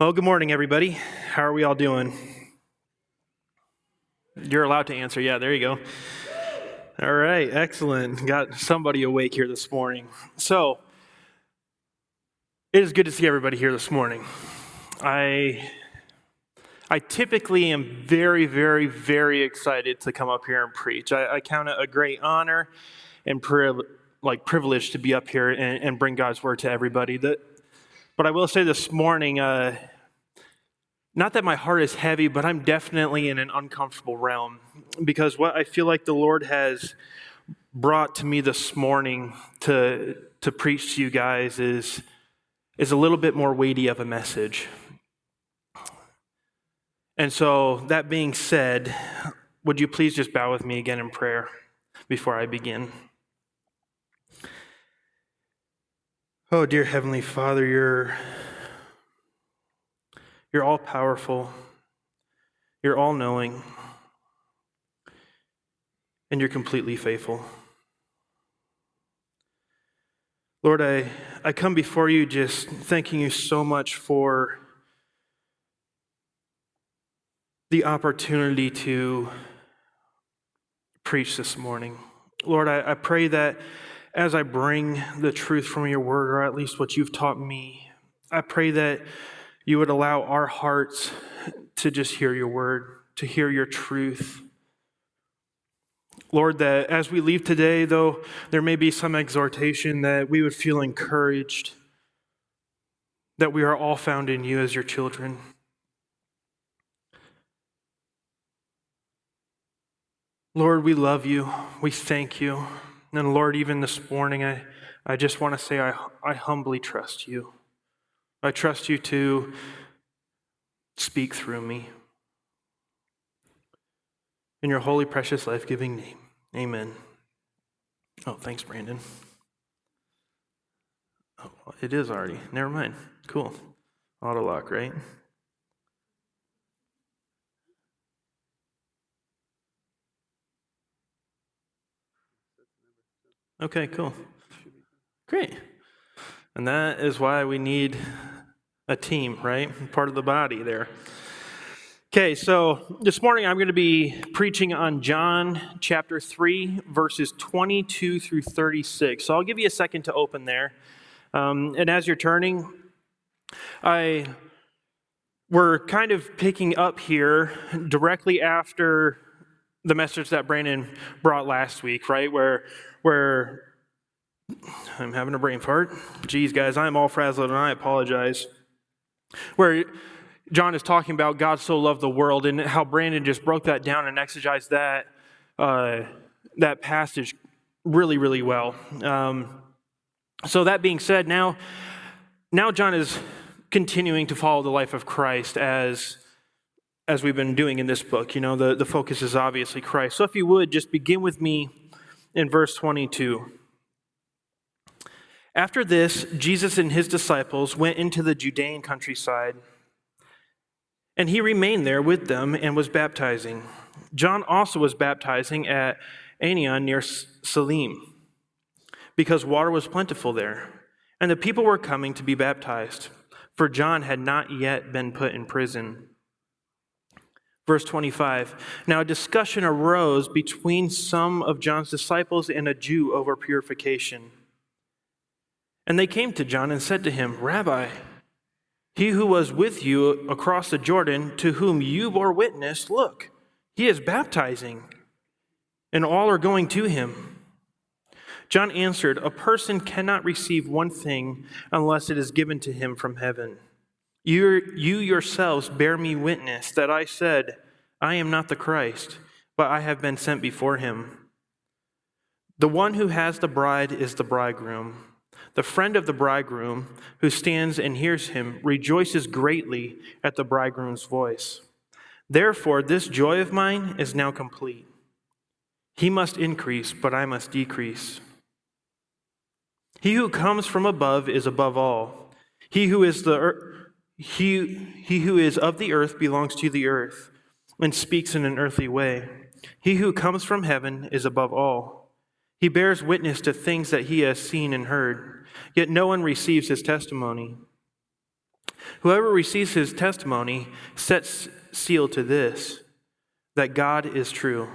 Well, good morning, everybody. How are we all doing? You're allowed to answer. Yeah, there you go. All right, excellent. Got somebody awake here this morning. So, it is good to see everybody here this morning. I I typically am very, very, very excited to come up here and preach. I, I count it a great honor and like privilege to be up here and, and bring God's word to everybody. That, but I will say this morning, uh, not that my heart is heavy, but I'm definitely in an uncomfortable realm because what I feel like the Lord has brought to me this morning to to preach to you guys is is a little bit more weighty of a message. And so, that being said, would you please just bow with me again in prayer before I begin? Oh, dear Heavenly Father, you're, you're all powerful, you're all knowing, and you're completely faithful. Lord, I, I come before you just thanking you so much for the opportunity to preach this morning. Lord, I, I, pray that as I bring the truth from your word, or at least what you've taught me, I pray that you would allow our hearts to just hear your word, to hear your truth. Lord, that as we leave today, though there may be some exhortation, that we would feel encouraged that we are all found in you as your children. Lord, we love you. We thank you. And Lord, even this morning, I, I just want to say I, I humbly trust you. I trust you to speak through me. In your holy, precious, life giving name, amen. Oh, thanks, Brandon. Oh, it is already. Never mind. Cool. Auto lock, right? Okay, cool. Great. And that is why we need a team, right? Part of the body there. Okay, so this morning I'm going to be preaching on John chapter 3, verses 22 through 36. So I'll give you a second to open there. Um, and as you're turning, I we're kind of picking up here directly after the message that Brandon brought last week, right? Where where I'm having a brain fart. Geez, guys, I'm all frazzled and I apologize. Where John is talking about God so loved the world and how Brandon just broke that down and exegeted that, uh, that passage really, really well. Um, so, that being said, now, now John is continuing to follow the life of Christ as as we've been doing in this book. You know, the, the focus is obviously Christ. So if you would, just begin with me in verse 22. After this, Jesus and his disciples went into the Judean countryside, and he remained there with them and was baptizing. John also was baptizing at Aenon near Salim, because water was plentiful there, and the people were coming to be baptized, for John had not yet been put in prison. Verse 25 Now a discussion arose between some of John's disciples and a Jew over purification. And they came to John and said to him, Rabbi, he who was with you across the Jordan, to whom you bore witness, look, he is baptizing, and all are going to him. John answered, A person cannot receive one thing unless it is given to him from heaven. You, you yourselves bear me witness that I said, I am not the Christ, but I have been sent before him. The one who has the bride is the bridegroom. The friend of the bridegroom who stands and hears him rejoices greatly at the bridegroom's voice. Therefore, this joy of mine is now complete. He must increase, but I must decrease. He who comes from above is above all. He who is the he, he who is of the earth belongs to the earth and speaks in an earthly way. He who comes from heaven is above all. He bears witness to things that he has seen and heard, yet no one receives his testimony. Whoever receives his testimony sets seal to this that God is true.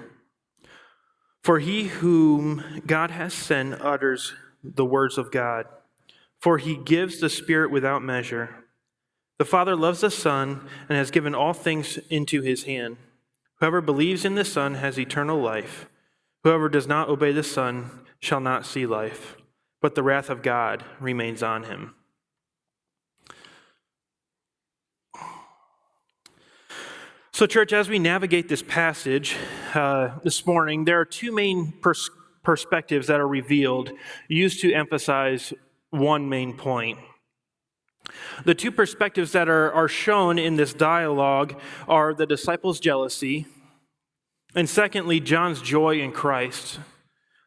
For he whom God has sent utters the words of God, for he gives the Spirit without measure. The Father loves the Son and has given all things into his hand. Whoever believes in the Son has eternal life. Whoever does not obey the Son shall not see life, but the wrath of God remains on him. So, church, as we navigate this passage uh, this morning, there are two main pers- perspectives that are revealed, used to emphasize one main point. The two perspectives that are, are shown in this dialogue are the disciples' jealousy, and secondly, John's joy in Christ,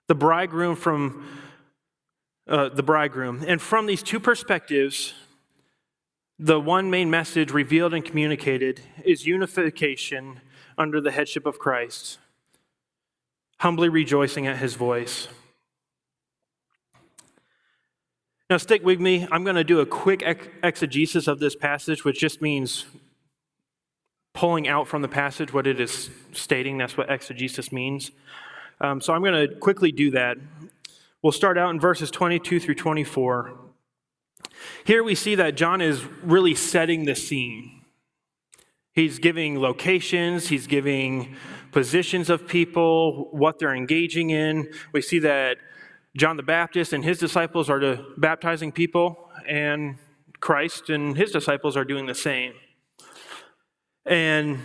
the bridegroom from uh, the bridegroom. And from these two perspectives, the one main message revealed and communicated is unification under the headship of Christ, humbly rejoicing at his voice. Now, stick with me. I'm going to do a quick exegesis of this passage, which just means pulling out from the passage what it is stating. That's what exegesis means. Um, so I'm going to quickly do that. We'll start out in verses 22 through 24. Here we see that John is really setting the scene. He's giving locations, he's giving positions of people, what they're engaging in. We see that John the Baptist and his disciples are to baptizing people, and Christ and his disciples are doing the same. And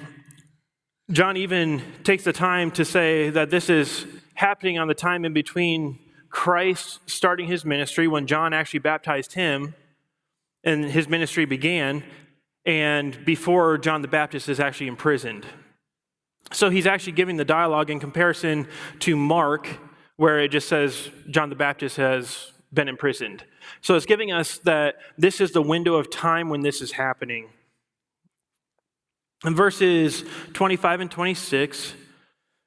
John even takes the time to say that this is happening on the time in between Christ starting his ministry when John actually baptized him and his ministry began, and before John the Baptist is actually imprisoned. So he's actually giving the dialogue in comparison to Mark, where it just says John the Baptist has been imprisoned. So it's giving us that this is the window of time when this is happening. In verses 25 and 26,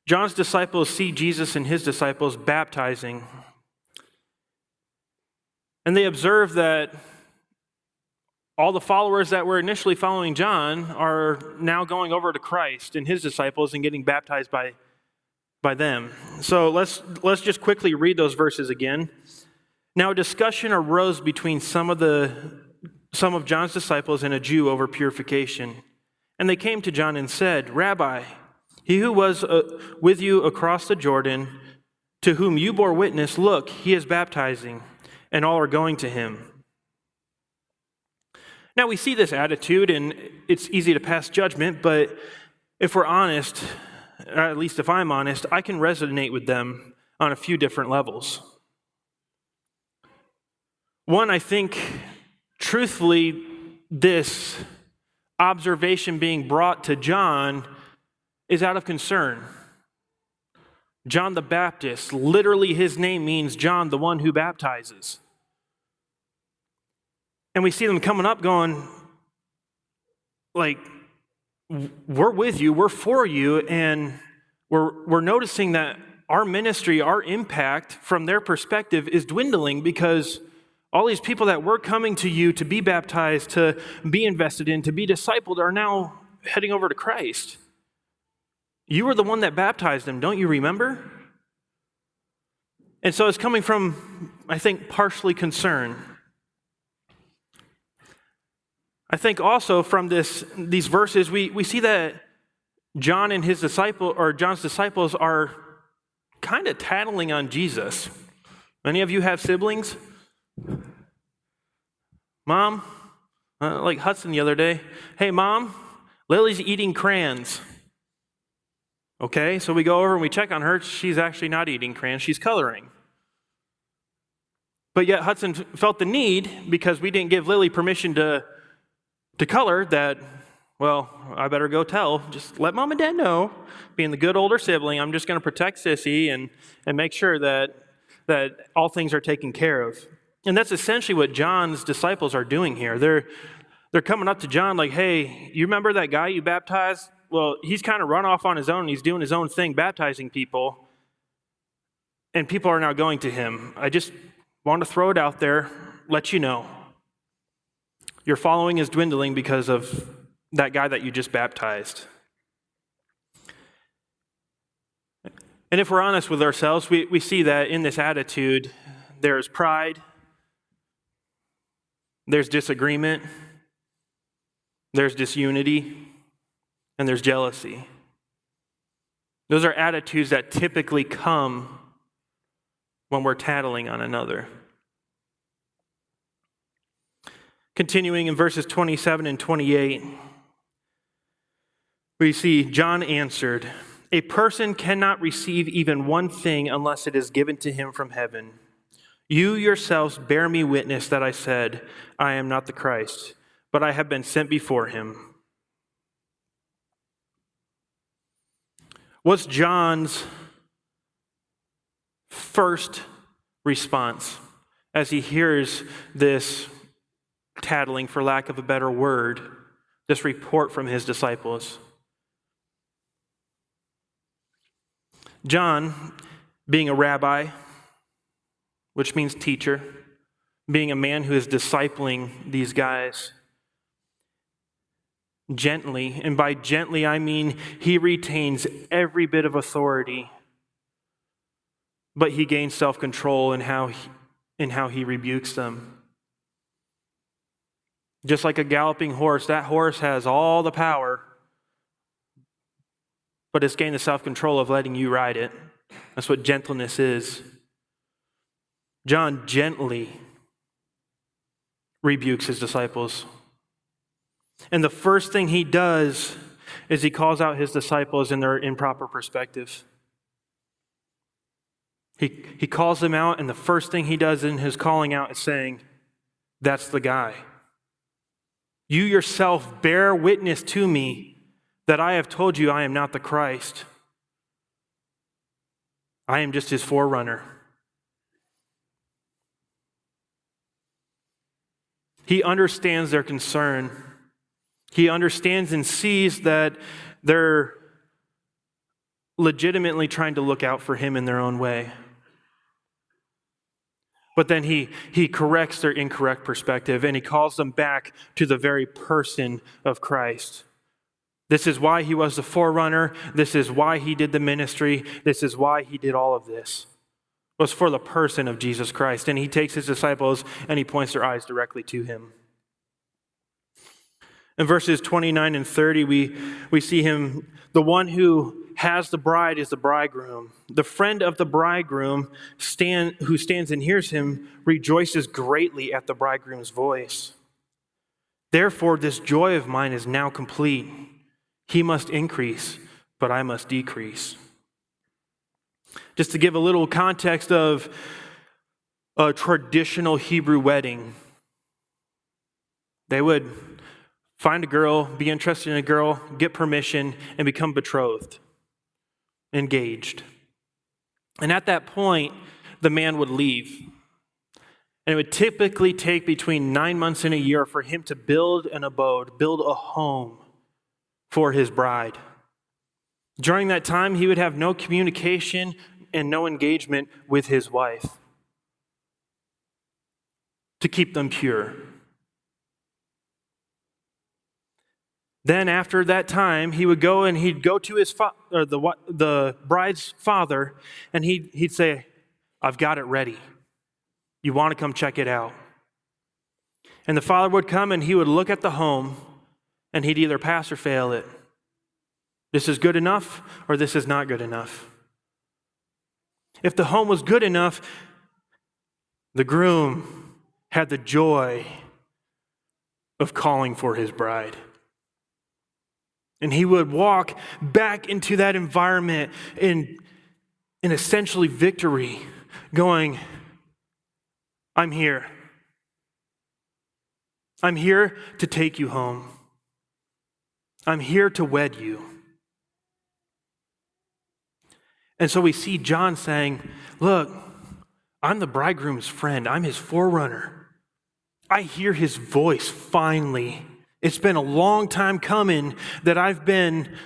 John's disciples see Jesus and his disciples baptizing. And they observe that all the followers that were initially following John are now going over to Christ and his disciples and getting baptized by, by them. So let's, let's just quickly read those verses again. Now, a discussion arose between some of, the, some of John's disciples and a Jew over purification. And they came to John and said, Rabbi, he who was uh, with you across the Jordan, to whom you bore witness, look, he is baptizing, and all are going to him. Now, we see this attitude, and it's easy to pass judgment, but if we're honest, at least if I'm honest, I can resonate with them on a few different levels. One, I think, truthfully, this observation being brought to John is out of concern. John the Baptist, literally, his name means John, the one who baptizes. And we see them coming up going, like, we're with you, we're for you, and we're, we're noticing that our ministry, our impact from their perspective is dwindling because all these people that were coming to you to be baptized, to be invested in, to be discipled are now heading over to Christ. You were the one that baptized them, don't you remember? And so it's coming from, I think, partially concern. I think also from this, these verses, we, we see that John and his disciple or John's disciples are kind of tattling on Jesus. Many of you have siblings? Mom, uh, like Hudson the other day, hey, mom, Lily's eating crayons. Okay, so we go over and we check on her. She's actually not eating crayons, she's coloring. But yet Hudson felt the need because we didn't give Lily permission to to color that, well, I better go tell. Just let mom and dad know. Being the good older sibling, I'm just going to protect Sissy and, and make sure that, that all things are taken care of. And that's essentially what John's disciples are doing here. They're, they're coming up to John like, hey, you remember that guy you baptized? Well, he's kind of run off on his own. He's doing his own thing, baptizing people. And people are now going to him. I just want to throw it out there, let you know. Your following is dwindling because of that guy that you just baptized. And if we're honest with ourselves, we, we see that in this attitude, there's pride, there's disagreement, there's disunity, and there's jealousy. Those are attitudes that typically come when we're tattling on another. Continuing in verses 27 and 28, we see John answered, A person cannot receive even one thing unless it is given to him from heaven. You yourselves bear me witness that I said, I am not the Christ, but I have been sent before him. What's John's first response as he hears this tattling, for lack of a better word, this report from his disciples? John, being a rabbi, which means teacher, being a man who is discipling these guys gently, and by gently I mean he retains every bit of authority, but he gains self control in how he, in how he rebukes them. Just like a galloping horse, that horse has all the power, but it's gained the self control of letting you ride it. That's what gentleness is. John gently rebukes his disciples. And the first thing he does is he calls out his disciples in their improper perspective. He, he calls them out, and the first thing he does in his calling out is saying, That's the guy. You yourself bear witness to me that I have told you I am not the Christ. I am just his forerunner. He understands their concern. He understands and sees that they're legitimately trying to look out for him in their own way. But then he, he corrects their incorrect perspective and he calls them back to the very person of Christ. This is why he was the forerunner. This is why he did the ministry. This is why he did all of this. It was for the person of Jesus Christ. And he takes his disciples and he points their eyes directly to him. In verses 29 and 30, we, we see him, the one who has the bride is the bridegroom. The friend of the bridegroom stand, who stands and hears him rejoices greatly at the bridegroom's voice. Therefore, this joy of mine is now complete. He must increase, but I must decrease. Just to give a little context of a traditional Hebrew wedding, they would find a girl, be interested in a girl, get permission, and become betrothed, engaged. And at that point, the man would leave. And it would typically take between nine months and a year for him to build an abode, build a home for his bride. During that time, he would have no communication and no engagement with his wife to keep them pure. Then, after that time, he would go and he'd go to his fa- the, the bride's father and he'd, he'd say, I've got it ready. You want to come check it out? And the father would come and he would look at the home and he'd either pass or fail it. This is good enough or this is not good enough. If the home was good enough, the groom had the joy of calling for his bride. And he would walk back into that environment in, in essentially victory, going, I'm here. I'm here to take you home. I'm here to wed you. And so we see John saying, Look, I'm the bridegroom's friend, I'm his forerunner. I hear his voice finally. It's been a long time coming that I've been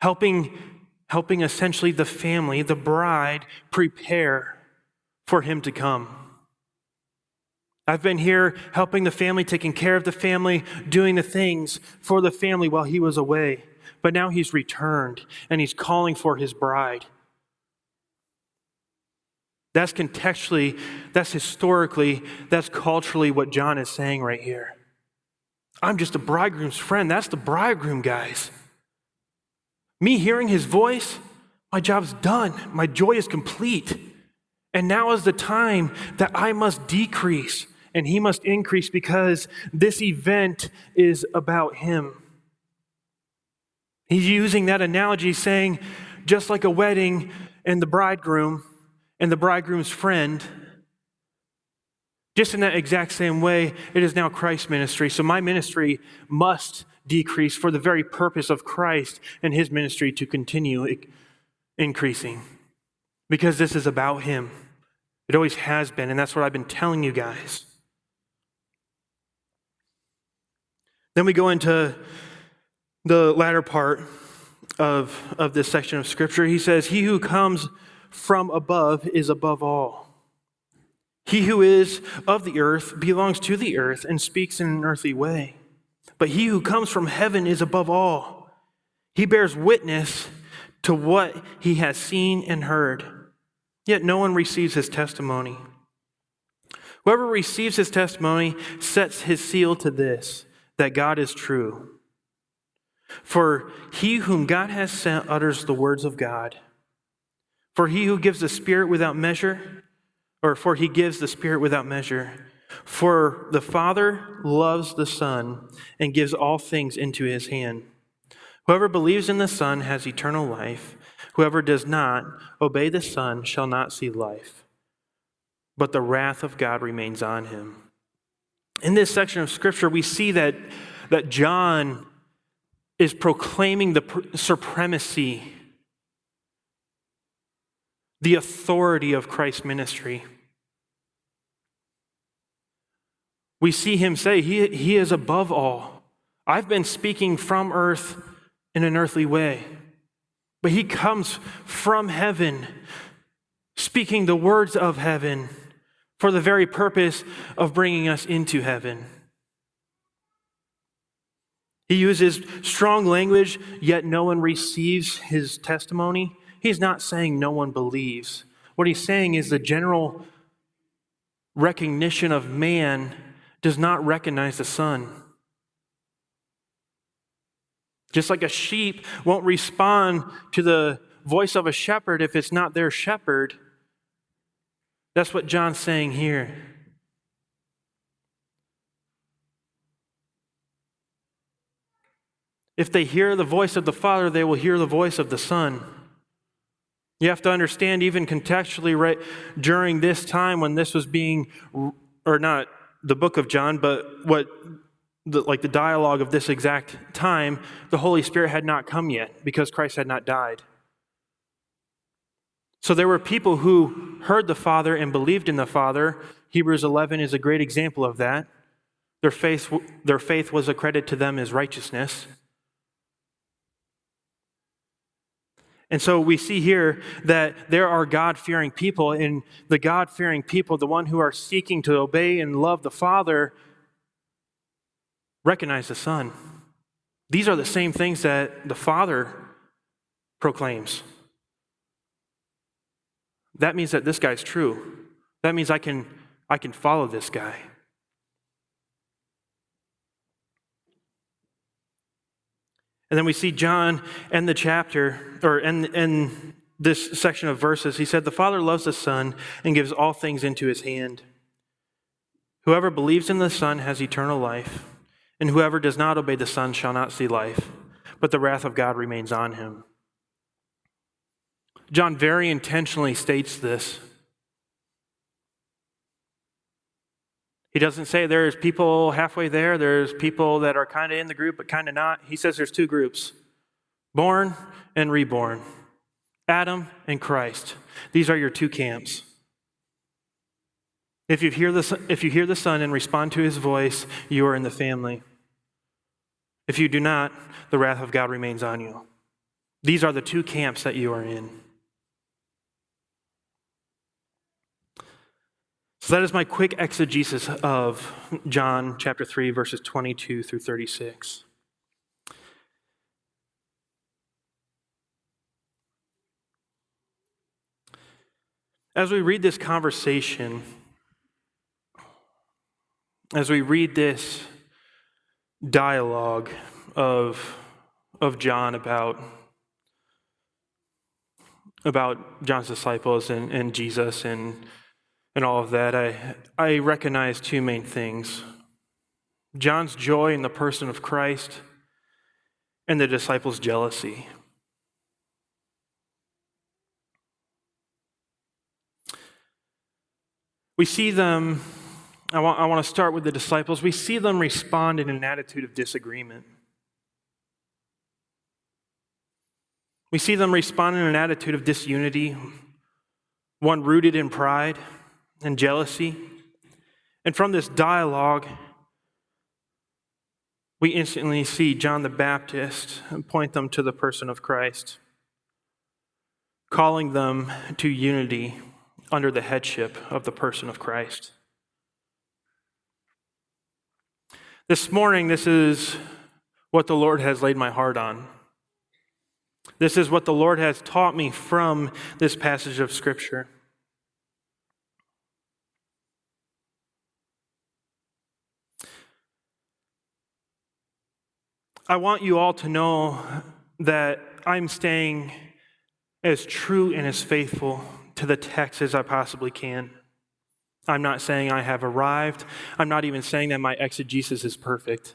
helping, helping essentially the family, the bride, prepare for him to come. I've been here helping the family, taking care of the family, doing the things for the family while he was away. But now he's returned and he's calling for his bride. That's contextually, that's historically, that's culturally what John is saying right here. I'm just a bridegroom's friend. That's the bridegroom, guys. Me hearing his voice, my job's done. My joy is complete. And now is the time that I must decrease and he must increase because this event is about him. He's using that analogy, saying, just like a wedding and the bridegroom and the bridegroom's friend, just in that exact same way, it is now Christ's ministry. So my ministry must decrease for the very purpose of Christ and his ministry to continue increasing because this is about him. It always has been, and that's what I've been telling you guys. Then we go into the latter part of, of this section of Scripture. He says, He who comes from above is above all. He who is of the earth belongs to the earth and speaks in an earthly way. But he who comes from heaven is above all. He bears witness to what he has seen and heard. Yet no one receives his testimony. Whoever receives his testimony sets his seal to this that God is true. For he whom God has sent utters the words of God. For he who gives the Spirit without measure, or for he gives the Spirit without measure. For the Father loves the Son and gives all things into his hand. Whoever believes in the Son has eternal life. Whoever does not obey the Son shall not see life, but the wrath of God remains on him. In this section of Scripture, we see that, that John is proclaiming the supremacy, the authority of Christ's ministry. We see him say, He, he is above all. I've been speaking from earth in an earthly way, but He comes from heaven, speaking the words of heaven for the very purpose of bringing us into heaven. He uses strong language, yet no one receives his testimony. He's not saying no one believes. What he's saying is the general recognition of man does not recognize the Son. Just like a sheep won't respond to the voice of a shepherd if it's not their shepherd, that's what John's saying here. If they hear the voice of the Father, they will hear the voice of the Son. You have to understand, even contextually, right during this time when this was being, or not the book of John, but what, the, like the dialogue of this exact time, the Holy Spirit had not come yet because Christ had not died. So there were people who heard the Father and believed in the Father. Hebrews 11 is a great example of that. Their faith, their faith was accredited to them as righteousness. And so we see here that there are God fearing people, and the God fearing people, the one who are seeking to obey and love the Father, recognize the Son. These are the same things that the Father proclaims. That means that this guy's true. That means I can, I can follow this guy. And then we see John end the chapter, or in, in this section of verses. He said, The Father loves the Son and gives all things into his hand. Whoever believes in the Son has eternal life, and whoever does not obey the Son shall not see life, but the wrath of God remains on him. John very intentionally states this. He doesn't say there's people halfway there, there's people that are kind of in the group but kind of not. He says there's two groups born and reborn, Adam and Christ. These are your two camps. If you hear the, if you hear the Son and respond to his voice, you are in the family. If you do not, the wrath of God remains on you. These are the two camps that you are in. So that is my quick exegesis of John chapter 3, verses 22 through 36. As we read this conversation, as we read this dialogue of, of John about, about John's disciples and, and Jesus and, and all of that, I, I recognize two main things John's joy in the person of Christ and the disciples' jealousy. We see them, I want, I want to start with the disciples. We see them respond in an attitude of disagreement. We see them respond in an attitude of disunity, one rooted in pride and jealousy. And from this dialogue, we instantly see John the Baptist point them to the person of Christ, calling them to unity under the headship of the person of Christ. This morning, this is what the Lord has laid my heart on. This is what the Lord has taught me from this passage of Scripture. I want you all to know that I'm staying as true and as faithful to the text as I possibly can. I'm not saying I have arrived. I'm not even saying that my exegesis is perfect.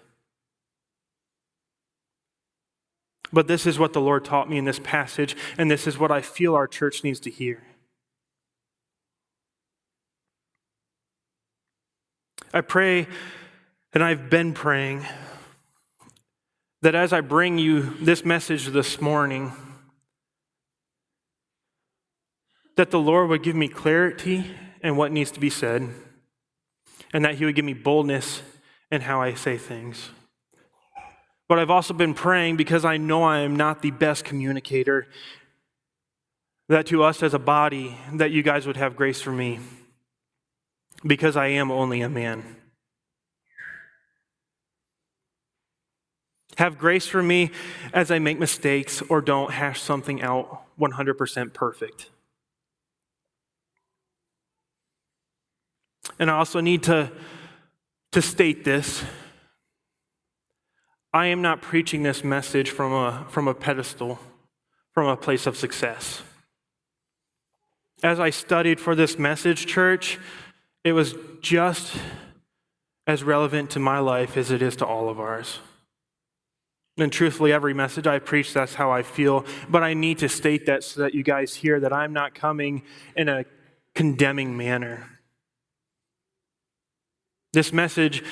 But this is what the Lord taught me in this passage, and this is what I feel our church needs to hear. I pray, and I've been praying, that as I bring you this message this morning, that the Lord would give me clarity in what needs to be said, and that He would give me boldness in how I say things. But I've also been praying because I know I am not the best communicator, that to us as a body, that you guys would have grace for me, because I am only a man. Have grace for me as I make mistakes or don't hash something out 100% perfect. And I also need to, to state this. I am not preaching this message from a, from a pedestal, from a place of success. As I studied for this message, church, it was just as relevant to my life as it is to all of ours. And truthfully, every message I preach, that's how I feel. But I need to state that so that you guys hear that I'm not coming in a condemning manner. This message,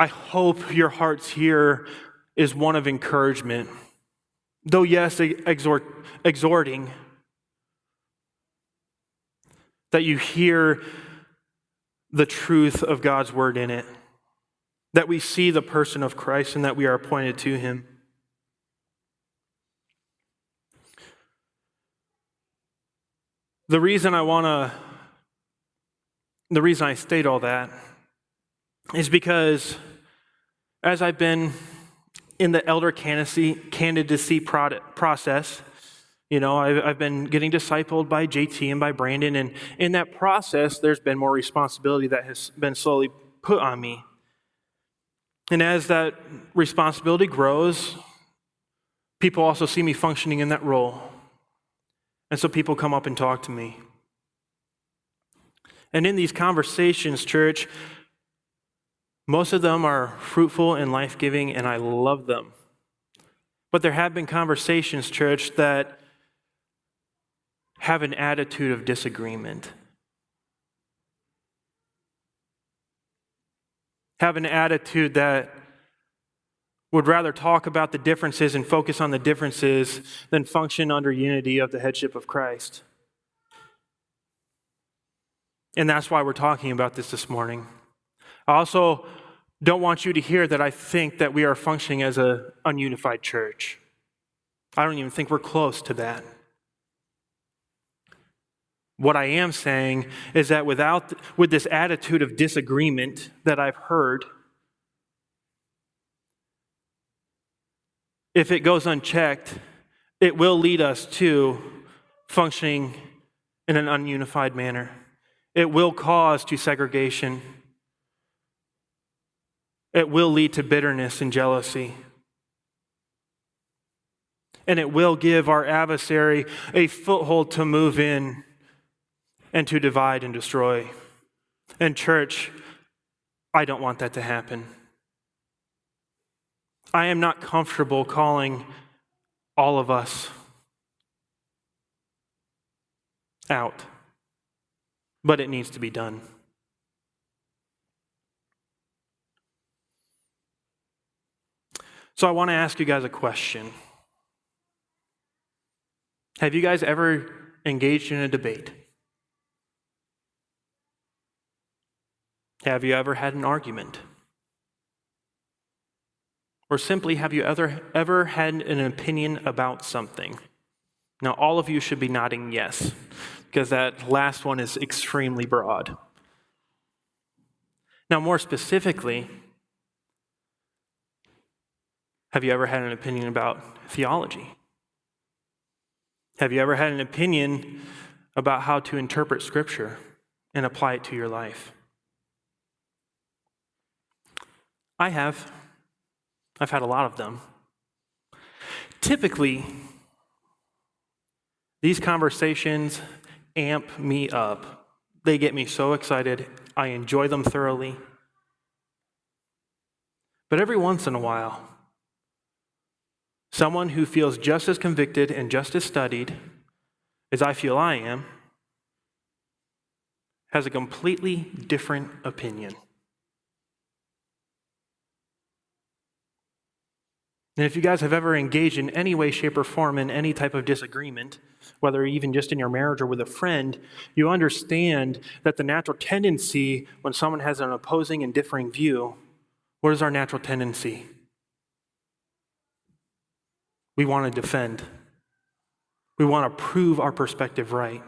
I hope your hearts here is one of encouragement. Though, yes, exhort, exhorting, that you hear the truth of God's word in it, that we see the person of Christ and that we are appointed to him. The reason I want to, the reason I state all that is because as I've been in the elder candidacy, candidacy process, you know, I've, I've been getting discipled by JT and by Brandon, and in that process, there's been more responsibility that has been slowly put on me. And as that responsibility grows, people also see me functioning in that role. And so people come up and talk to me. And in these conversations, church, most of them are fruitful and life giving, and I love them. But there have been conversations, church, that have an attitude of disagreement. Have an attitude that would rather talk about the differences and focus on the differences than function under unity of the headship of Christ. And that's why we're talking about this this morning. I also don't want you to hear that I think that we are functioning as an ununified church. I don't even think we're close to that. What I am saying is that without, with this attitude of disagreement that I've heard, if it goes unchecked, it will lead us to functioning in an ununified manner. It will cause to segregation. It will lead to bitterness and jealousy. And it will give our adversary a foothold to move in and to divide and destroy. And, church, I don't want that to happen. I am not comfortable calling all of us out, but it needs to be done. So I want to ask you guys a question. Have you guys ever engaged in a debate? Have you ever had an argument? Or simply, have you ever, ever had an opinion about something? Now, all of you should be nodding yes, because that last one is extremely broad. Now, more specifically, have you ever had an opinion about theology? Have you ever had an opinion about how to interpret Scripture and apply it to your life? I have. I've had a lot of them. Typically, these conversations amp me up. They get me so excited. I enjoy them thoroughly. But every once in a while, someone who feels just as convicted and just as studied as I feel I am has a completely different opinion. And if you guys have ever engaged in any way, shape, or form in any type of disagreement, whether even just in your marriage or with a friend, you understand that the natural tendency when someone has an opposing and differing view, what is our natural tendency? We want to defend. We want to prove our perspective right.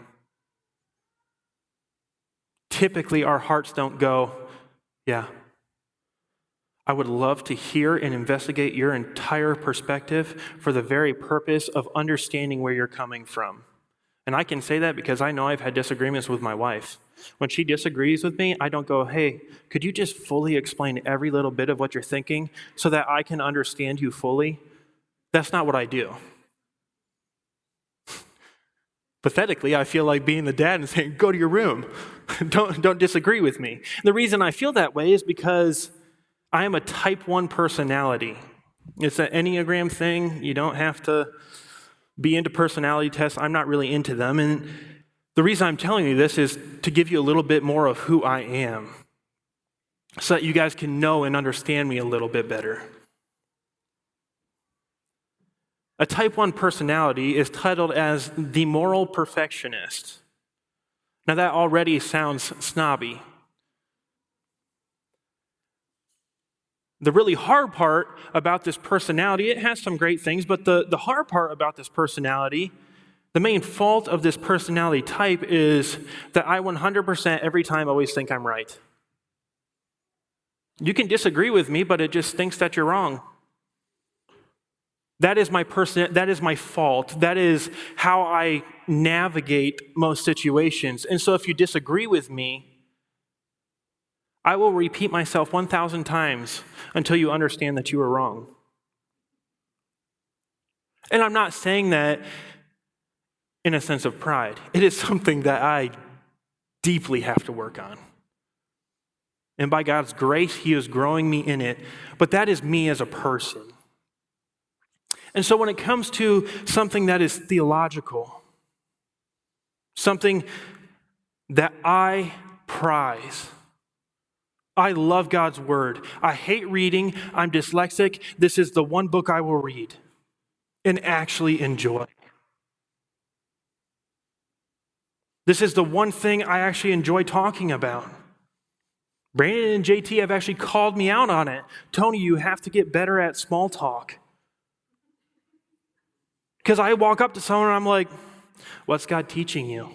Typically, our hearts don't go, yeah, I would love to hear and investigate your entire perspective for the very purpose of understanding where you're coming from. And I can say that because I know I've had disagreements with my wife. When she disagrees with me, I don't go, hey, could you just fully explain every little bit of what you're thinking so that I can understand you fully? That's not what I do. Pathetically, I feel like being the dad and saying, go to your room. don't, don't disagree with me. The reason I feel that way is because I am a type 1 personality. It's an Enneagram thing. You don't have to be into personality tests. I'm not really into them. And the reason I'm telling you this is to give you a little bit more of who I am so that you guys can know and understand me a little bit better. A type 1 personality is titled as the moral perfectionist. Now, that already sounds snobby. The really hard part about this personality, it has some great things, but the, the hard part about this personality, the main fault of this personality type is that I 100% every time always think I'm right. You can disagree with me, but it just thinks that you're wrong. That is my person that is my fault. That is how I navigate most situations. And so if you disagree with me, I will repeat myself 1,000 times until you understand that you are wrong. And I'm not saying that in a sense of pride, it is something that I deeply have to work on. And by God's grace, He is growing me in it. But that is me as a person. And so when it comes to something that is theological, something that I prize, I love God's word. I hate reading. I'm dyslexic. This is the one book I will read and actually enjoy. This is the one thing I actually enjoy talking about. Brandon and JT have actually called me out on it. Tony, you have to get better at small talk. Because I walk up to someone and I'm like, What's God teaching you?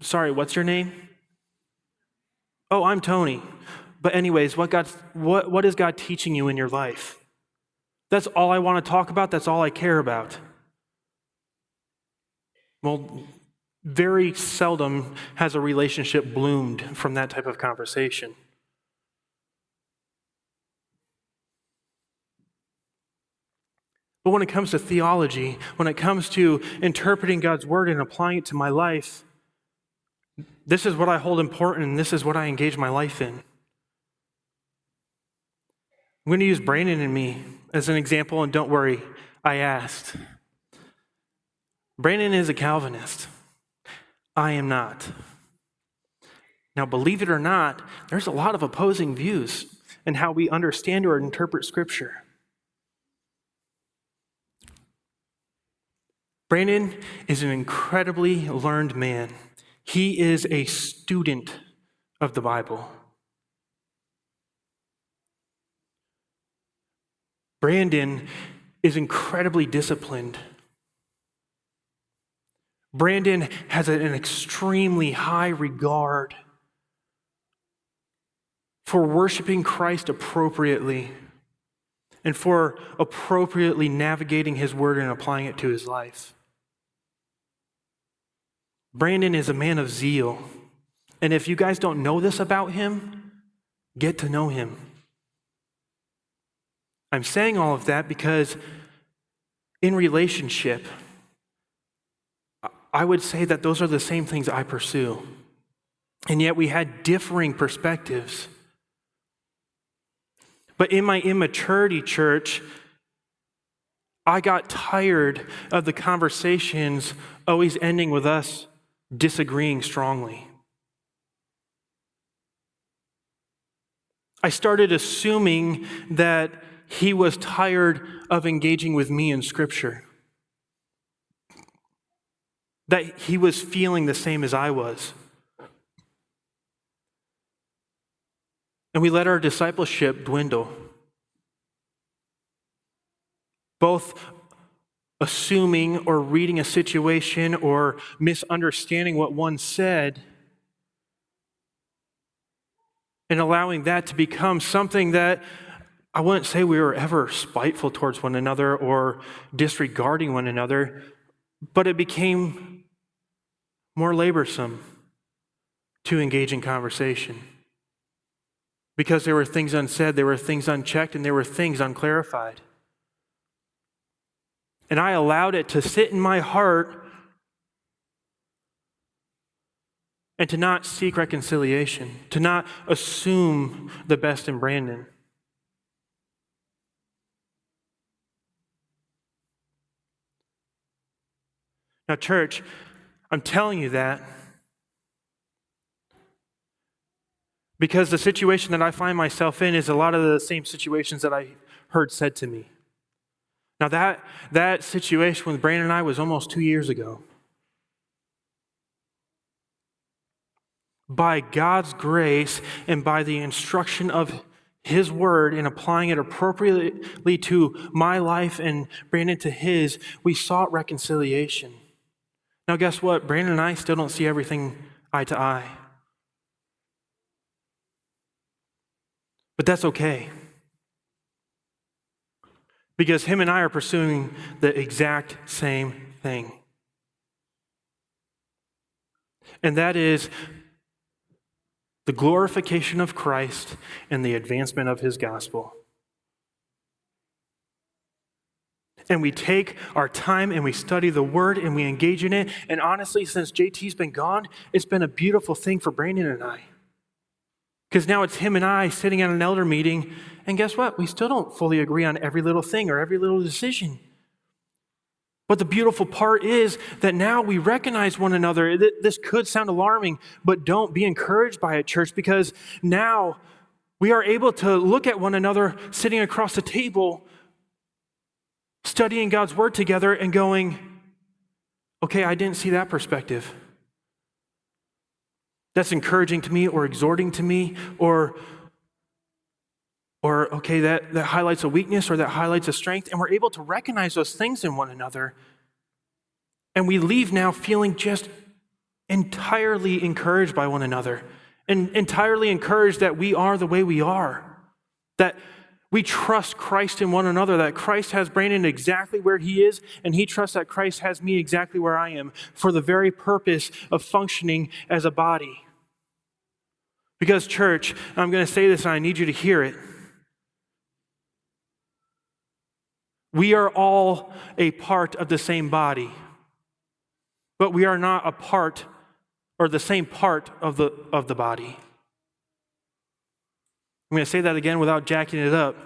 sorry, what's your name? Oh, I'm Tony. But, anyways, what, God's, what, what is God teaching you in your life? That's all I want to talk about. That's all I care about. Well, very seldom has a relationship bloomed from that type of conversation. But when it comes to theology, when it comes to interpreting God's word and applying it to my life, this is what I hold important and this is what I engage my life in. I'm going to use Brandon and me as an example, and don't worry, I asked. Brandon is a Calvinist. I am not. Now, believe it or not, there's a lot of opposing views in how we understand or interpret Scripture. Brandon is an incredibly learned man. He is a student of the Bible. Brandon is incredibly disciplined. Brandon has an extremely high regard for worshiping Christ appropriately and for appropriately navigating his word and applying it to his life. Brandon is a man of zeal. And if you guys don't know this about him, get to know him. I'm saying all of that because in relationship, I would say that those are the same things I pursue. And yet we had differing perspectives. But in my immaturity, church, I got tired of the conversations always ending with us disagreeing strongly. I started assuming that he was tired of engaging with me in Scripture, that he was feeling the same as I was. And we let our discipleship dwindle. Both assuming or reading a situation or misunderstanding what one said and allowing that to become something that I wouldn't say we were ever spiteful towards one another or disregarding one another, but it became more laborsome to engage in conversation. Because there were things unsaid, there were things unchecked, and there were things unclarified. And I allowed it to sit in my heart and to not seek reconciliation, to not assume the best in Brandon. Now, church, I'm telling you that because the situation that I find myself in is a lot of the same situations that I heard said to me. Now, that, that situation with Brandon and I was almost two years ago. By God's grace and by the instruction of His word and applying it appropriately to my life and Brandon to his, we sought reconciliation. Now, guess what? Brandon and I still don't see everything eye to eye. But that's okay because him and I are pursuing the exact same thing. And that is the glorification of Christ and the advancement of his gospel. And we take our time and we study the word and we engage in it. And honestly, since JT's been gone, it's been a beautiful thing for Brandon and I. Because now it's him and I sitting at an elder meeting, and guess what? We still don't fully agree on every little thing or every little decision. But the beautiful part is that now we recognize one another. This could sound alarming, but don't be encouraged by it, church, because now we are able to look at one another sitting across the table, studying God's word together, and going, okay, I didn't see that perspective that's encouraging to me or exhorting to me or or okay that, that highlights a weakness or that highlights a strength and we're able to recognize those things in one another and we leave now feeling just entirely encouraged by one another and entirely encouraged that we are the way we are, that we trust Christ in one another, that Christ has Brandon exactly where he is, and he trusts that Christ has me exactly where I am for the very purpose of functioning as a body. Because, church, I'm going to say this and I need you to hear it. We are all a part of the same body, but we are not a part or the same part of the, of the body. I'm going to say that again without jacking it up.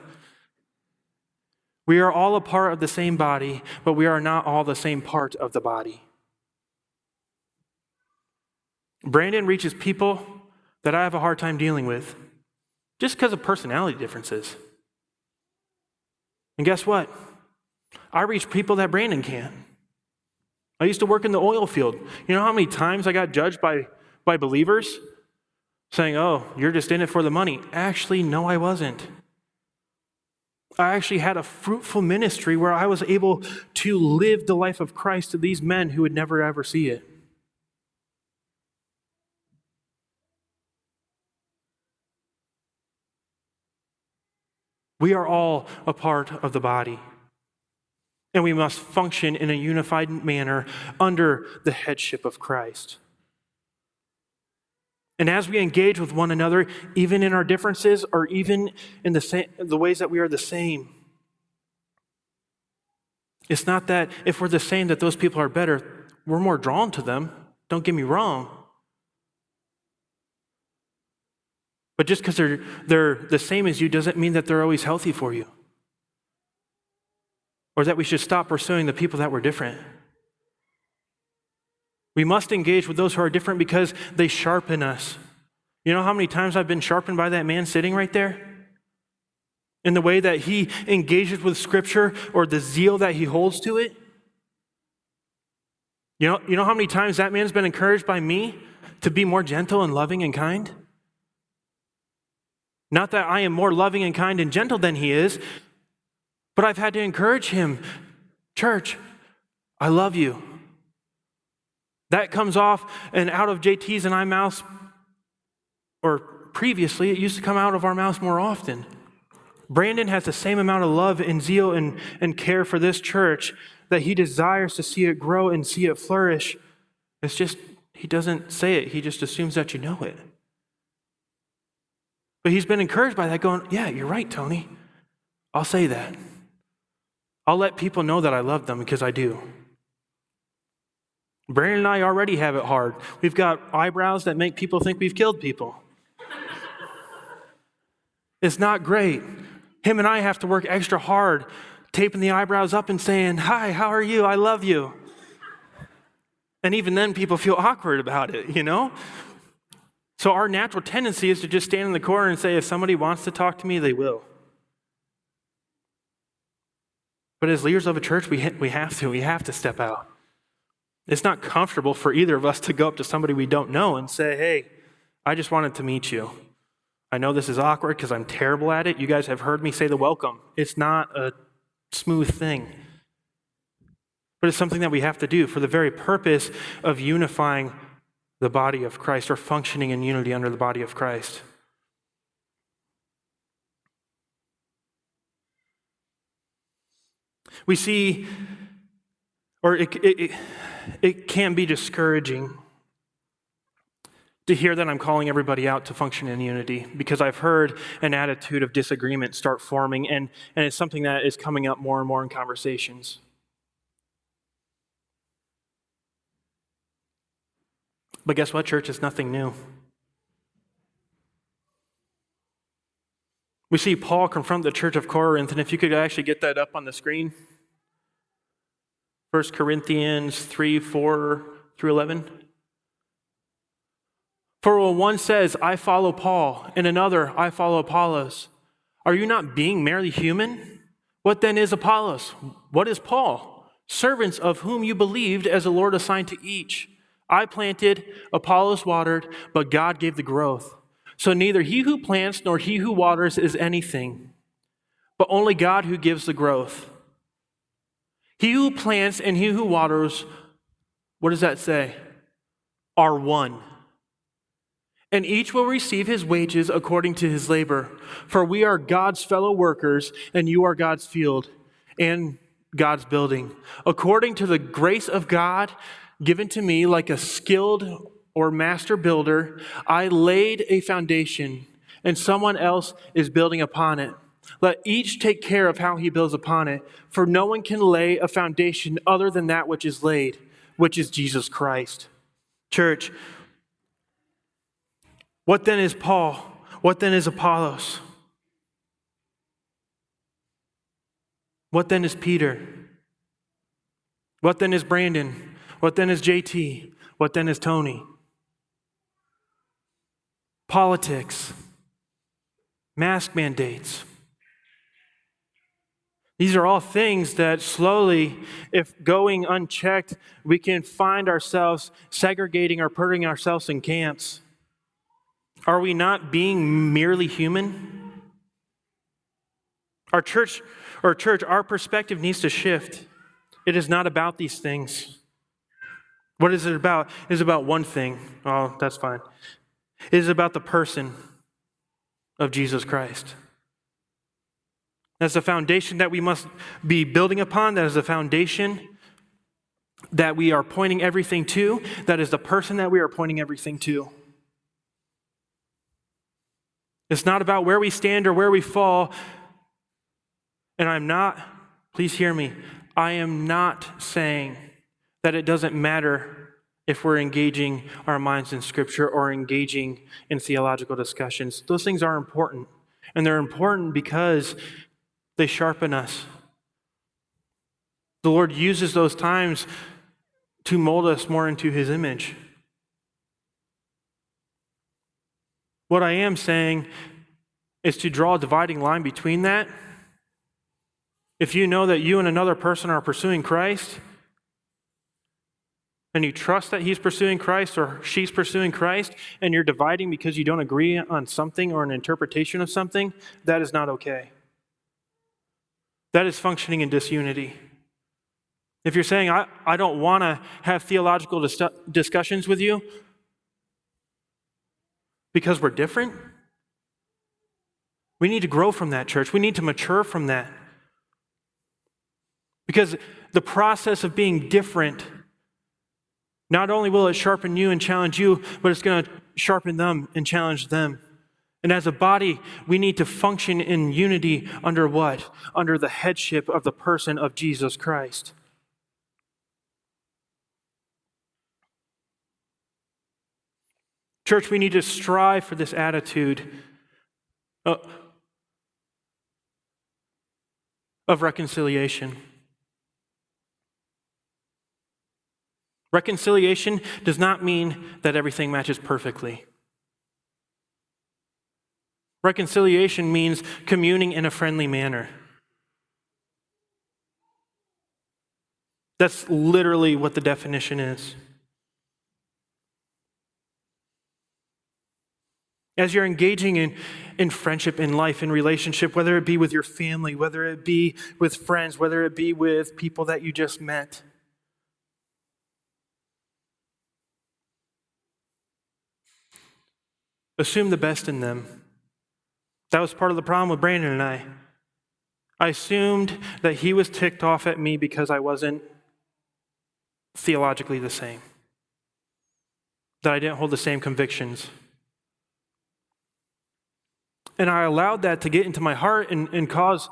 We are all a part of the same body, but we are not all the same part of the body. Brandon reaches people that I have a hard time dealing with just because of personality differences. And guess what? I reach people that Brandon can't. I used to work in the oil field. You know how many times I got judged by, by believers saying, Oh, you're just in it for the money? Actually, no, I wasn't. I actually had a fruitful ministry where I was able to live the life of Christ to these men who would never ever see it. We are all a part of the body. And we must function in a unified manner under the headship of Christ. And as we engage with one another, even in our differences or even in the, the ways that we are the same, it's not that if we're the same that those people are better. We're more drawn to them. Don't get me wrong. But just because they're, they're the same as you doesn't mean that they're always healthy for you or that we should stop pursuing the people that were different. We must engage with those who are different because they sharpen us. You know how many times I've been sharpened by that man sitting right there? In the way that he engages with Scripture or the zeal that he holds to it? You know, you know how many times that man's been encouraged by me to be more gentle and loving and kind? Not that I am more loving and kind and gentle than he is, but I've had to encourage him Church, I love you. That comes off and out of JT's and I mouths, or previously, it used to come out of our mouths more often. Brandon has the same amount of love and zeal and, and care for this church that he desires to see it grow and see it flourish. It's just, he doesn't say it, he just assumes that you know it. But he's been encouraged by that, going, Yeah, you're right, Tony. I'll say that. I'll let people know that I love them because I do. Brandon and I already have it hard. We've got eyebrows that make people think we've killed people. it's not great. Him and I have to work extra hard, taping the eyebrows up and saying, Hi, how are you? I love you. And even then, people feel awkward about it, you know? So, our natural tendency is to just stand in the corner and say, If somebody wants to talk to me, they will. But as leaders of a church, we, we have to. We have to step out. It's not comfortable for either of us to go up to somebody we don't know and say, hey, I just wanted to meet you. I know this is awkward because I'm terrible at it. You guys have heard me say the welcome. It's not a smooth thing. But it's something that we have to do for the very purpose of unifying the body of Christ or functioning in unity under the body of Christ. We see, or it, it, it can be discouraging to hear that I'm calling everybody out to function in unity because I've heard an attitude of disagreement start forming, and, and it's something that is coming up more and more in conversations. But guess what, church? It's nothing new. We see Paul confront the church of Corinth, and if you could actually get that up on the screen 1 Corinthians 3 4 through 11. For when one says, I follow Paul, and another, I follow Apollos, are you not being merely human? What then is Apollos? What is Paul? Servants of whom you believed as the Lord assigned to each. I planted, Apollos watered, but God gave the growth. So neither he who plants nor he who waters is anything, but only God who gives the growth. He who plants and he who waters, what does that say? are one. And each will receive his wages according to his labor. For we are God's fellow workers, and you are God's field and God's building. According to the grace of God given to me, like a skilled or master builder, I laid a foundation, and someone else is building upon it. Let each take care of how he builds upon it, for no one can lay a foundation other than that which is laid, which is Jesus Christ. Church, what then is Paul? What then is Apollos? What then is Peter? What then is Brandon? What then is JT? What then is Tony? Politics, mask mandates, these are all things that slowly, if going unchecked, we can find ourselves segregating or putting ourselves in camps. Are we not being merely human? Our church, or church, our perspective needs to shift. It is not about these things. What is it about? It is about one thing. Oh, that's fine. It is about the person of Jesus Christ. That's the foundation that we must be building upon. That is the foundation that we are pointing everything to. That is the person that we are pointing everything to. It's not about where we stand or where we fall. And I'm not, please hear me, I am not saying that it doesn't matter if we're engaging our minds in Scripture or engaging in theological discussions. Those things are important. And they're important because they sharpen us. The Lord uses those times to mold us more into His image. What I am saying is to draw a dividing line between that. If you know that you and another person are pursuing Christ, and you trust that he's pursuing Christ or she's pursuing Christ, and you're dividing because you don't agree on something or an interpretation of something, that is not okay. That is functioning in disunity. If you're saying, I, I don't want to have theological dis- discussions with you because we're different, we need to grow from that, church. We need to mature from that. Because the process of being different, not only will it sharpen you and challenge you, but it's going to sharpen them and challenge them. And as a body, we need to function in unity under what? Under the headship of the person of Jesus Christ. Church, we need to strive for this attitude uh, of reconciliation. Reconciliation does not mean that everything matches perfectly. Reconciliation means communing in a friendly manner. That's literally what the definition is. As you're engaging in, in friendship, in life, in relationship, whether it be with your family, whether it be with friends, whether it be with people that you just met, assume the best in them. That was part of the problem with Brandon and I. I assumed that he was ticked off at me because I wasn't theologically the same, that I didn't hold the same convictions. And I allowed that to get into my heart and, and cause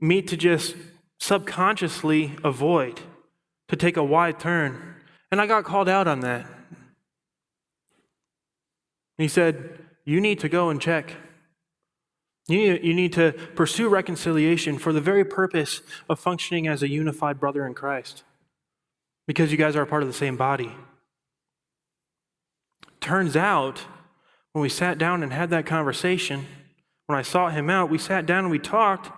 me to just subconsciously avoid, to take a wide turn. And I got called out on that. He said, You need to go and check. You need, you need to pursue reconciliation for the very purpose of functioning as a unified brother in Christ, because you guys are a part of the same body. Turns out, when we sat down and had that conversation, when I sought him out, we sat down and we talked.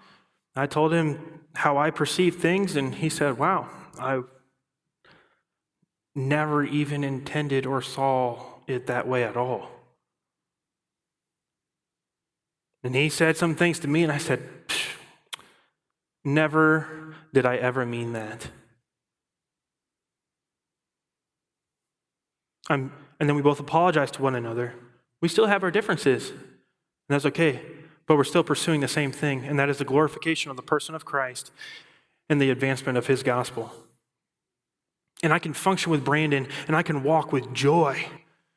I told him how I perceived things, and he said, Wow, I never even intended or saw it that way at all. And he said some things to me, and I said, Never did I ever mean that. I'm, and then we both apologized to one another. We still have our differences, and that's okay, but we're still pursuing the same thing, and that is the glorification of the person of Christ and the advancement of his gospel. And I can function with Brandon, and I can walk with joy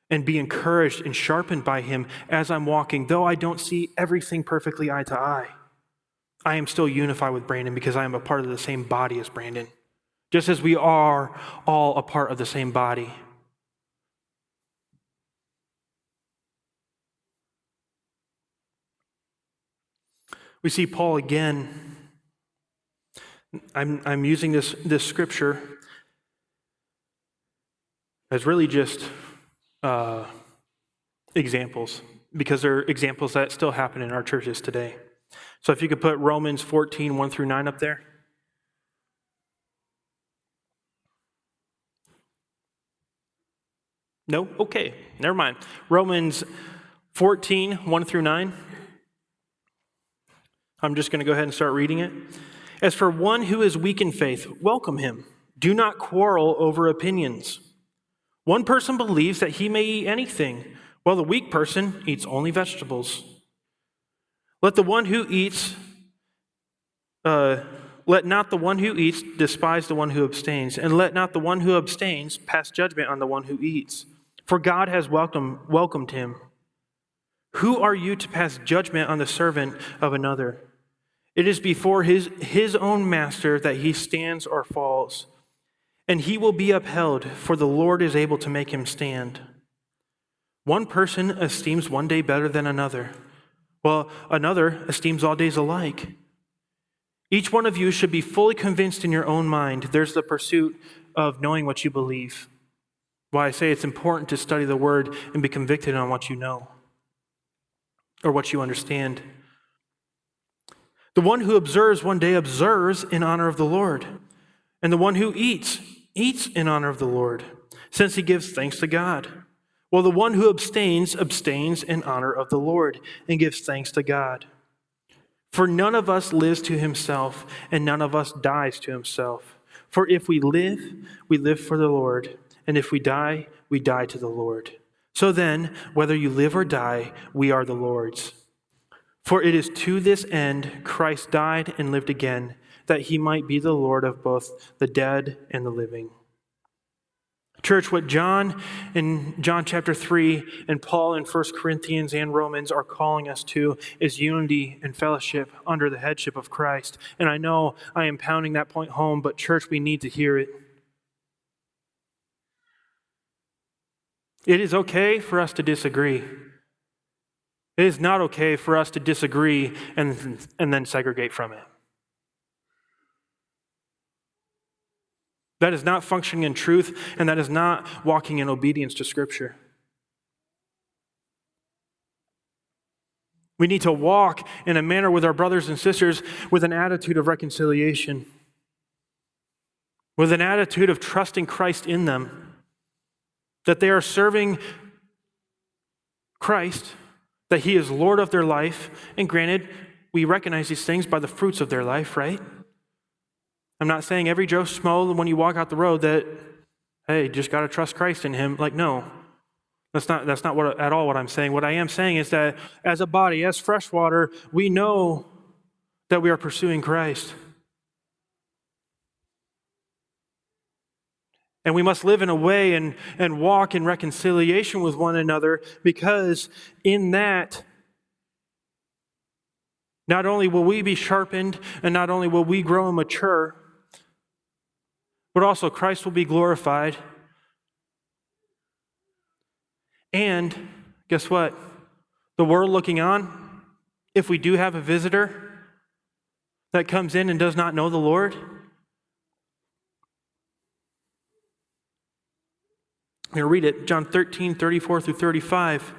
and be encouraged and sharpened by him as I'm walking, though I don't see everything perfectly eye to eye. I am still unified with Brandon because I am a part of the same body as Brandon, just as we are all a part of the same body. We see Paul again. I'm, I'm using this, this scripture as really just uh, examples because they're examples that still happen in our churches today. So if you could put Romans 14, 1 through 9 up there. No? Okay, never mind. Romans 14, 1 through 9. I'm just going to go ahead and start reading it. As for one who is weak in faith, welcome him. Do not quarrel over opinions. One person believes that he may eat anything, while the weak person eats only vegetables. Let the one who eats, uh, let not the one who eats despise the one who abstains, and let not the one who abstains pass judgment on the one who eats, for God has welcomed, welcomed him. Who are you to pass judgment on the servant of another? It is before his, his own master that he stands or falls, and he will be upheld, for the Lord is able to make him stand. One person esteems one day better than another, while another esteems all days alike. Each one of you should be fully convinced in your own mind. There's the pursuit of knowing what you believe. Why I say it's important to study the word and be convicted on what you know or what you understand. The one who observes one day observes in honor of the Lord, and the one who eats eats in honor of the Lord, since he gives thanks to God. While the one who abstains abstains in honor of the Lord and gives thanks to God. For none of us lives to himself, and none of us dies to himself. For if we live, we live for the Lord, and if we die, we die to the Lord. So then, whether you live or die, we are the Lord's. For it is to this end Christ died and lived again, that he might be the Lord of both the dead and the living. Church, what John in John chapter 3 and Paul in 1 Corinthians and Romans are calling us to is unity and fellowship under the headship of Christ. And I know I am pounding that point home, but church, we need to hear it. It is okay for us to disagree. It is not okay for us to disagree and, and then segregate from it. That is not functioning in truth, and that is not walking in obedience to Scripture. We need to walk in a manner with our brothers and sisters with an attitude of reconciliation, with an attitude of trusting Christ in them that they are serving Christ, that He is Lord of their life. And granted, we recognize these things by the fruits of their life, right? I'm not saying every Joe Schmo when you walk out the road that, hey, just got to trust Christ in Him. Like, no. That's not, that's not what, at all what I'm saying. What I am saying is that as a body, as freshwater, we know that we are pursuing Christ. And we must live in a way and, and walk in reconciliation with one another because in that, not only will we be sharpened and not only will we grow and mature, but also Christ will be glorified. And guess what? The world looking on, if we do have a visitor that comes in and does not know the Lord, I'm going to read it John 13, 34 through 35.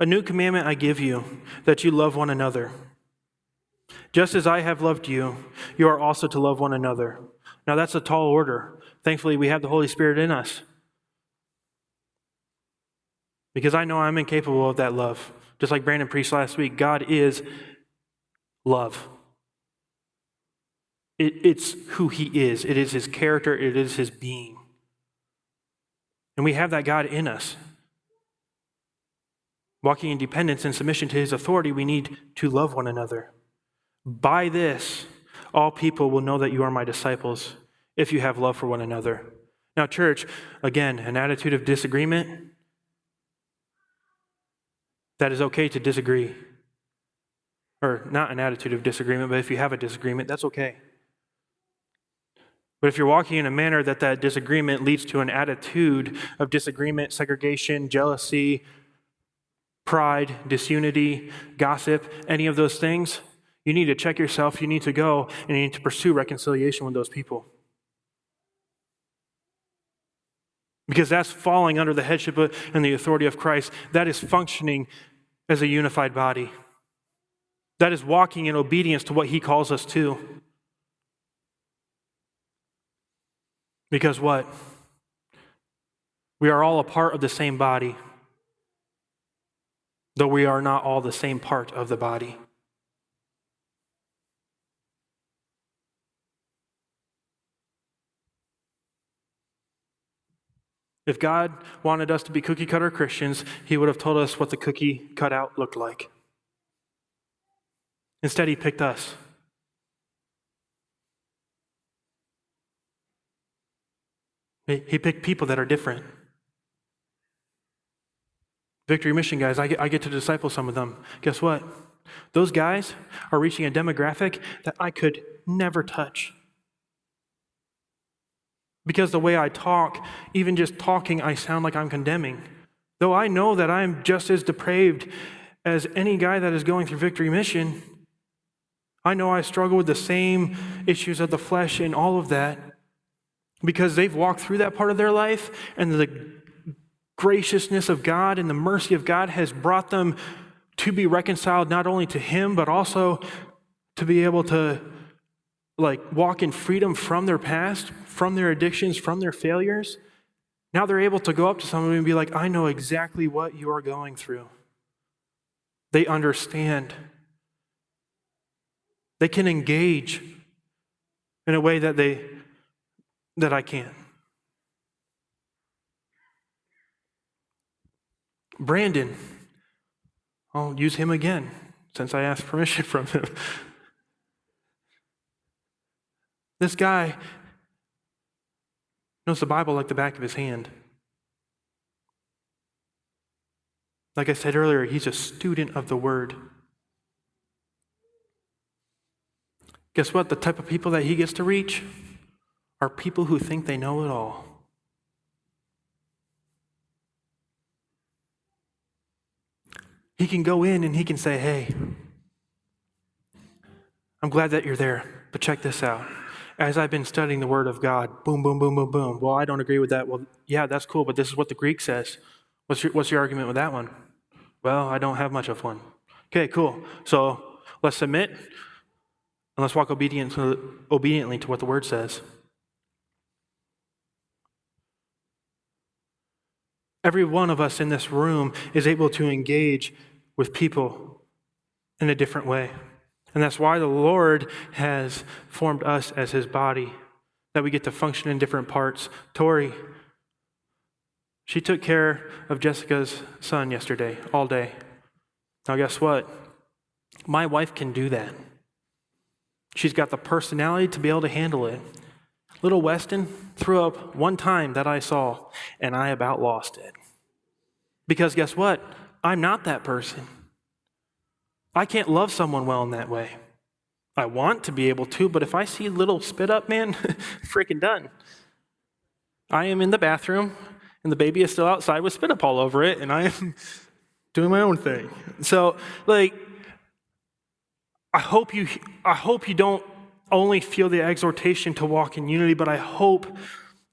A new commandment I give you, that you love one another. Just as I have loved you, you are also to love one another. Now, that's a tall order. Thankfully, we have the Holy Spirit in us. Because I know I'm incapable of that love. Just like Brandon preached last week, God is love. It, it's who He is, it is His character, it is His being. And we have that God in us. Walking in dependence and submission to his authority, we need to love one another. By this, all people will know that you are my disciples if you have love for one another. Now, church, again, an attitude of disagreement. That is okay to disagree. Or not an attitude of disagreement, but if you have a disagreement, that's okay. But if you're walking in a manner that that disagreement leads to an attitude of disagreement, segregation, jealousy, pride, disunity, gossip, any of those things, you need to check yourself. You need to go and you need to pursue reconciliation with those people. Because that's falling under the headship and the authority of Christ. That is functioning as a unified body. That is walking in obedience to what he calls us to. Because what? We are all a part of the same body, though we are not all the same part of the body. If God wanted us to be cookie cutter Christians, He would have told us what the cookie cutout looked like. Instead, He picked us. He picked people that are different. Victory Mission guys, I get, I get to disciple some of them. Guess what? Those guys are reaching a demographic that I could never touch. Because the way I talk, even just talking, I sound like I'm condemning. Though I know that I'm just as depraved as any guy that is going through Victory Mission, I know I struggle with the same issues of the flesh and all of that because they've walked through that part of their life and the graciousness of God and the mercy of God has brought them to be reconciled not only to Him, but also to be able to like walk in freedom from their past, from their addictions, from their failures. Now they're able to go up to somebody and be like, I know exactly what you are going through. They understand. They can engage in a way that they that I can't. Brandon, I'll use him again since I asked permission from him. This guy knows the Bible like the back of his hand. Like I said earlier, he's a student of the Word. Guess what? The type of people that he gets to reach are people who think they know it all. He can go in and he can say, Hey, I'm glad that you're there, but check this out as I've been studying the Word of God, boom, boom, boom, boom, boom. Well, I don't agree with that. Well, yeah, that's cool, but this is what the Greek says. What's your, what's your argument with that one? Well, I don't have much of one. Okay, cool. So let's submit and let's walk obedient to, obediently to what the Word says. Every one of us in this room is able to engage with people in a different way. And that's why the Lord has formed us as his body, that we get to function in different parts. Tori, she took care of Jessica's son yesterday, all day. Now, guess what? My wife can do that. She's got the personality to be able to handle it. Little Weston threw up one time that I saw, and I about lost it. Because guess what? I'm not that person. I can't love someone well in that way. I want to be able to, but if I see little spit up, man, freaking done. I am in the bathroom and the baby is still outside with spit up all over it, and I am doing my own thing. So, like, I hope you I hope you don't only feel the exhortation to walk in unity, but I hope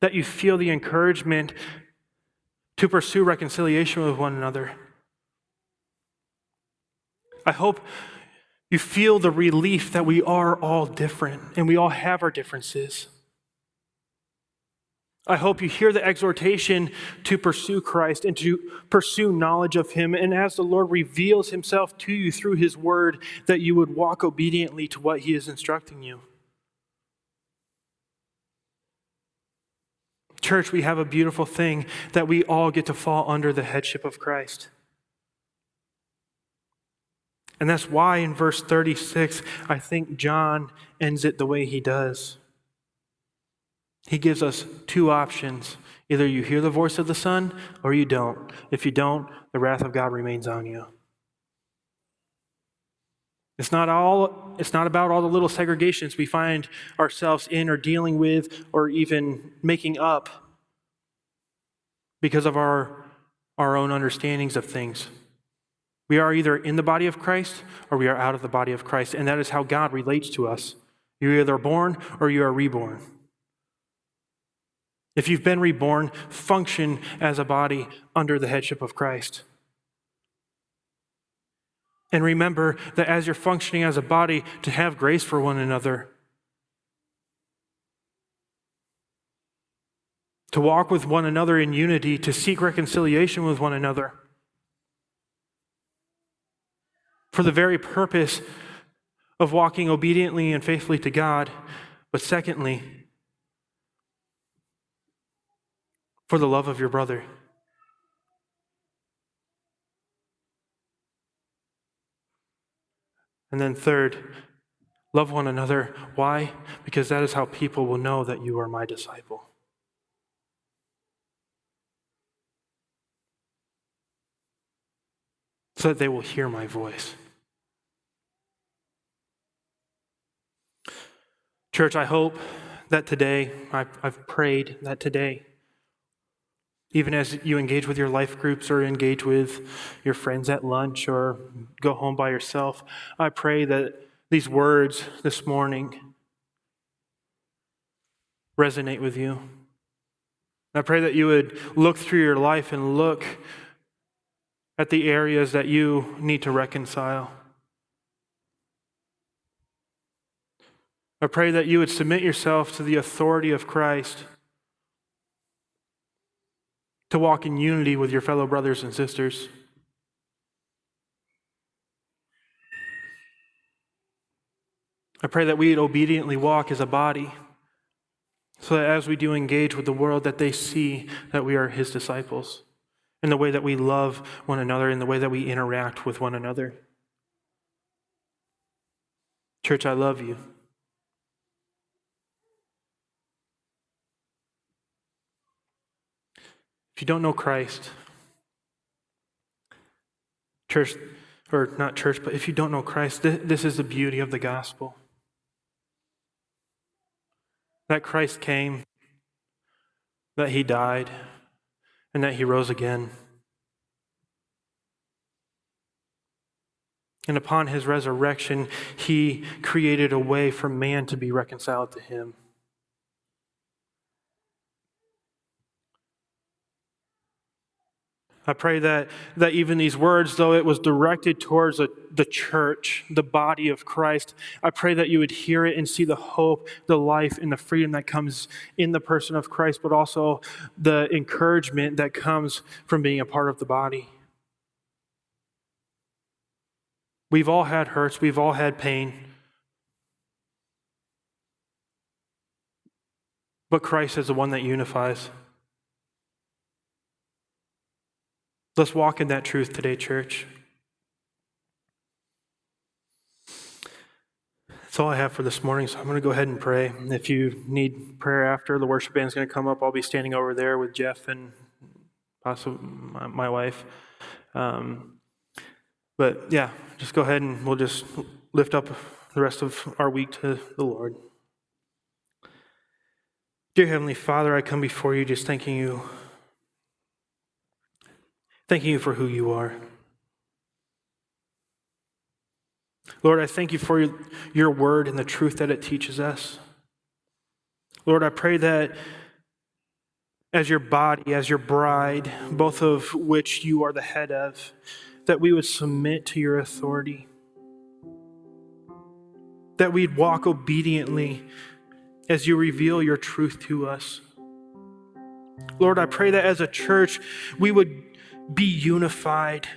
that you feel the encouragement to pursue reconciliation with one another. I hope you feel the relief that we are all different and we all have our differences. I hope you hear the exhortation to pursue Christ and to pursue knowledge of Him. And as the Lord reveals Himself to you through His Word, that you would walk obediently to what He is instructing you. Church, we have a beautiful thing that we all get to fall under the headship of Christ. And that's why in verse 36, I think John ends it the way he does. He gives us two options. Either you hear the voice of the Son or you don't. If you don't, the wrath of God remains on you. It's not all it's not about all the little segregations we find ourselves in or dealing with or even making up because of our our own understandings of things. We are either in the body of Christ or we are out of the body of Christ, and that is how God relates to us. You're either born or you are reborn. If you've been reborn, function as a body under the headship of Christ. And remember that as you're functioning as a body, to have grace for one another, to walk with one another in unity, to seek reconciliation with one another. For the very purpose of walking obediently and faithfully to God, but secondly, for the love of your brother. And then, third, love one another. Why? Because that is how people will know that you are my disciple. So that they will hear my voice. Church, I hope that today, I've prayed that today, even as you engage with your life groups or engage with your friends at lunch or go home by yourself, I pray that these words this morning resonate with you. I pray that you would look through your life and look at the areas that you need to reconcile. I pray that you would submit yourself to the authority of Christ to walk in unity with your fellow brothers and sisters. I pray that we would obediently walk as a body so that as we do engage with the world that they see that we are his disciples in the way that we love one another in the way that we interact with one another. Church, I love you. If you don't know Christ, church, or not church, but if you don't know Christ, this is the beauty of the gospel. That Christ came, that he died, and that he rose again. And upon his resurrection, he created a way for man to be reconciled to him. I pray that, that even these words, though it was directed towards a, the church, the body of Christ, I pray that you would hear it and see the hope, the life, and the freedom that comes in the person of Christ, but also the encouragement that comes from being a part of the body. We've all had hurts, we've all had pain. But Christ is the one that unifies. Let's walk in that truth today, church. That's all I have for this morning, so I'm going to go ahead and pray. If you need prayer after, the worship band is going to come up. I'll be standing over there with Jeff and possibly my, my wife. Um, but yeah, just go ahead and we'll just lift up the rest of our week to the Lord. Dear Heavenly Father, I come before you just thanking you Thanking you for who you are. Lord, I thank you for your word and the truth that it teaches us. Lord, I pray that as your body, as your bride, both of which you are the head of, that we would submit to your authority, that we'd walk obediently as you reveal your truth to us. Lord, I pray that as a church, we would be unified.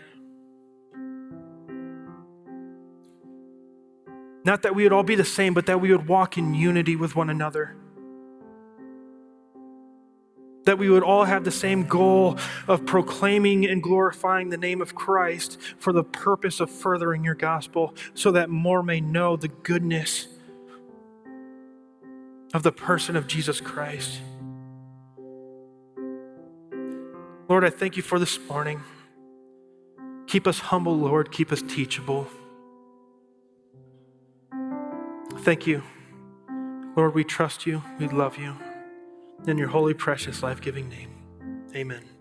Not that we would all be the same, but that we would walk in unity with one another. that we would all have the same goal of proclaiming and glorifying the name of Christ for the purpose of furthering your gospel, so that more may know the goodness of the person of Jesus Christ. Lord, I thank you for this morning. Keep us humble, Lord. Keep us teachable. Thank you. Lord, we trust you. We love you. In your holy, precious, life giving name, amen.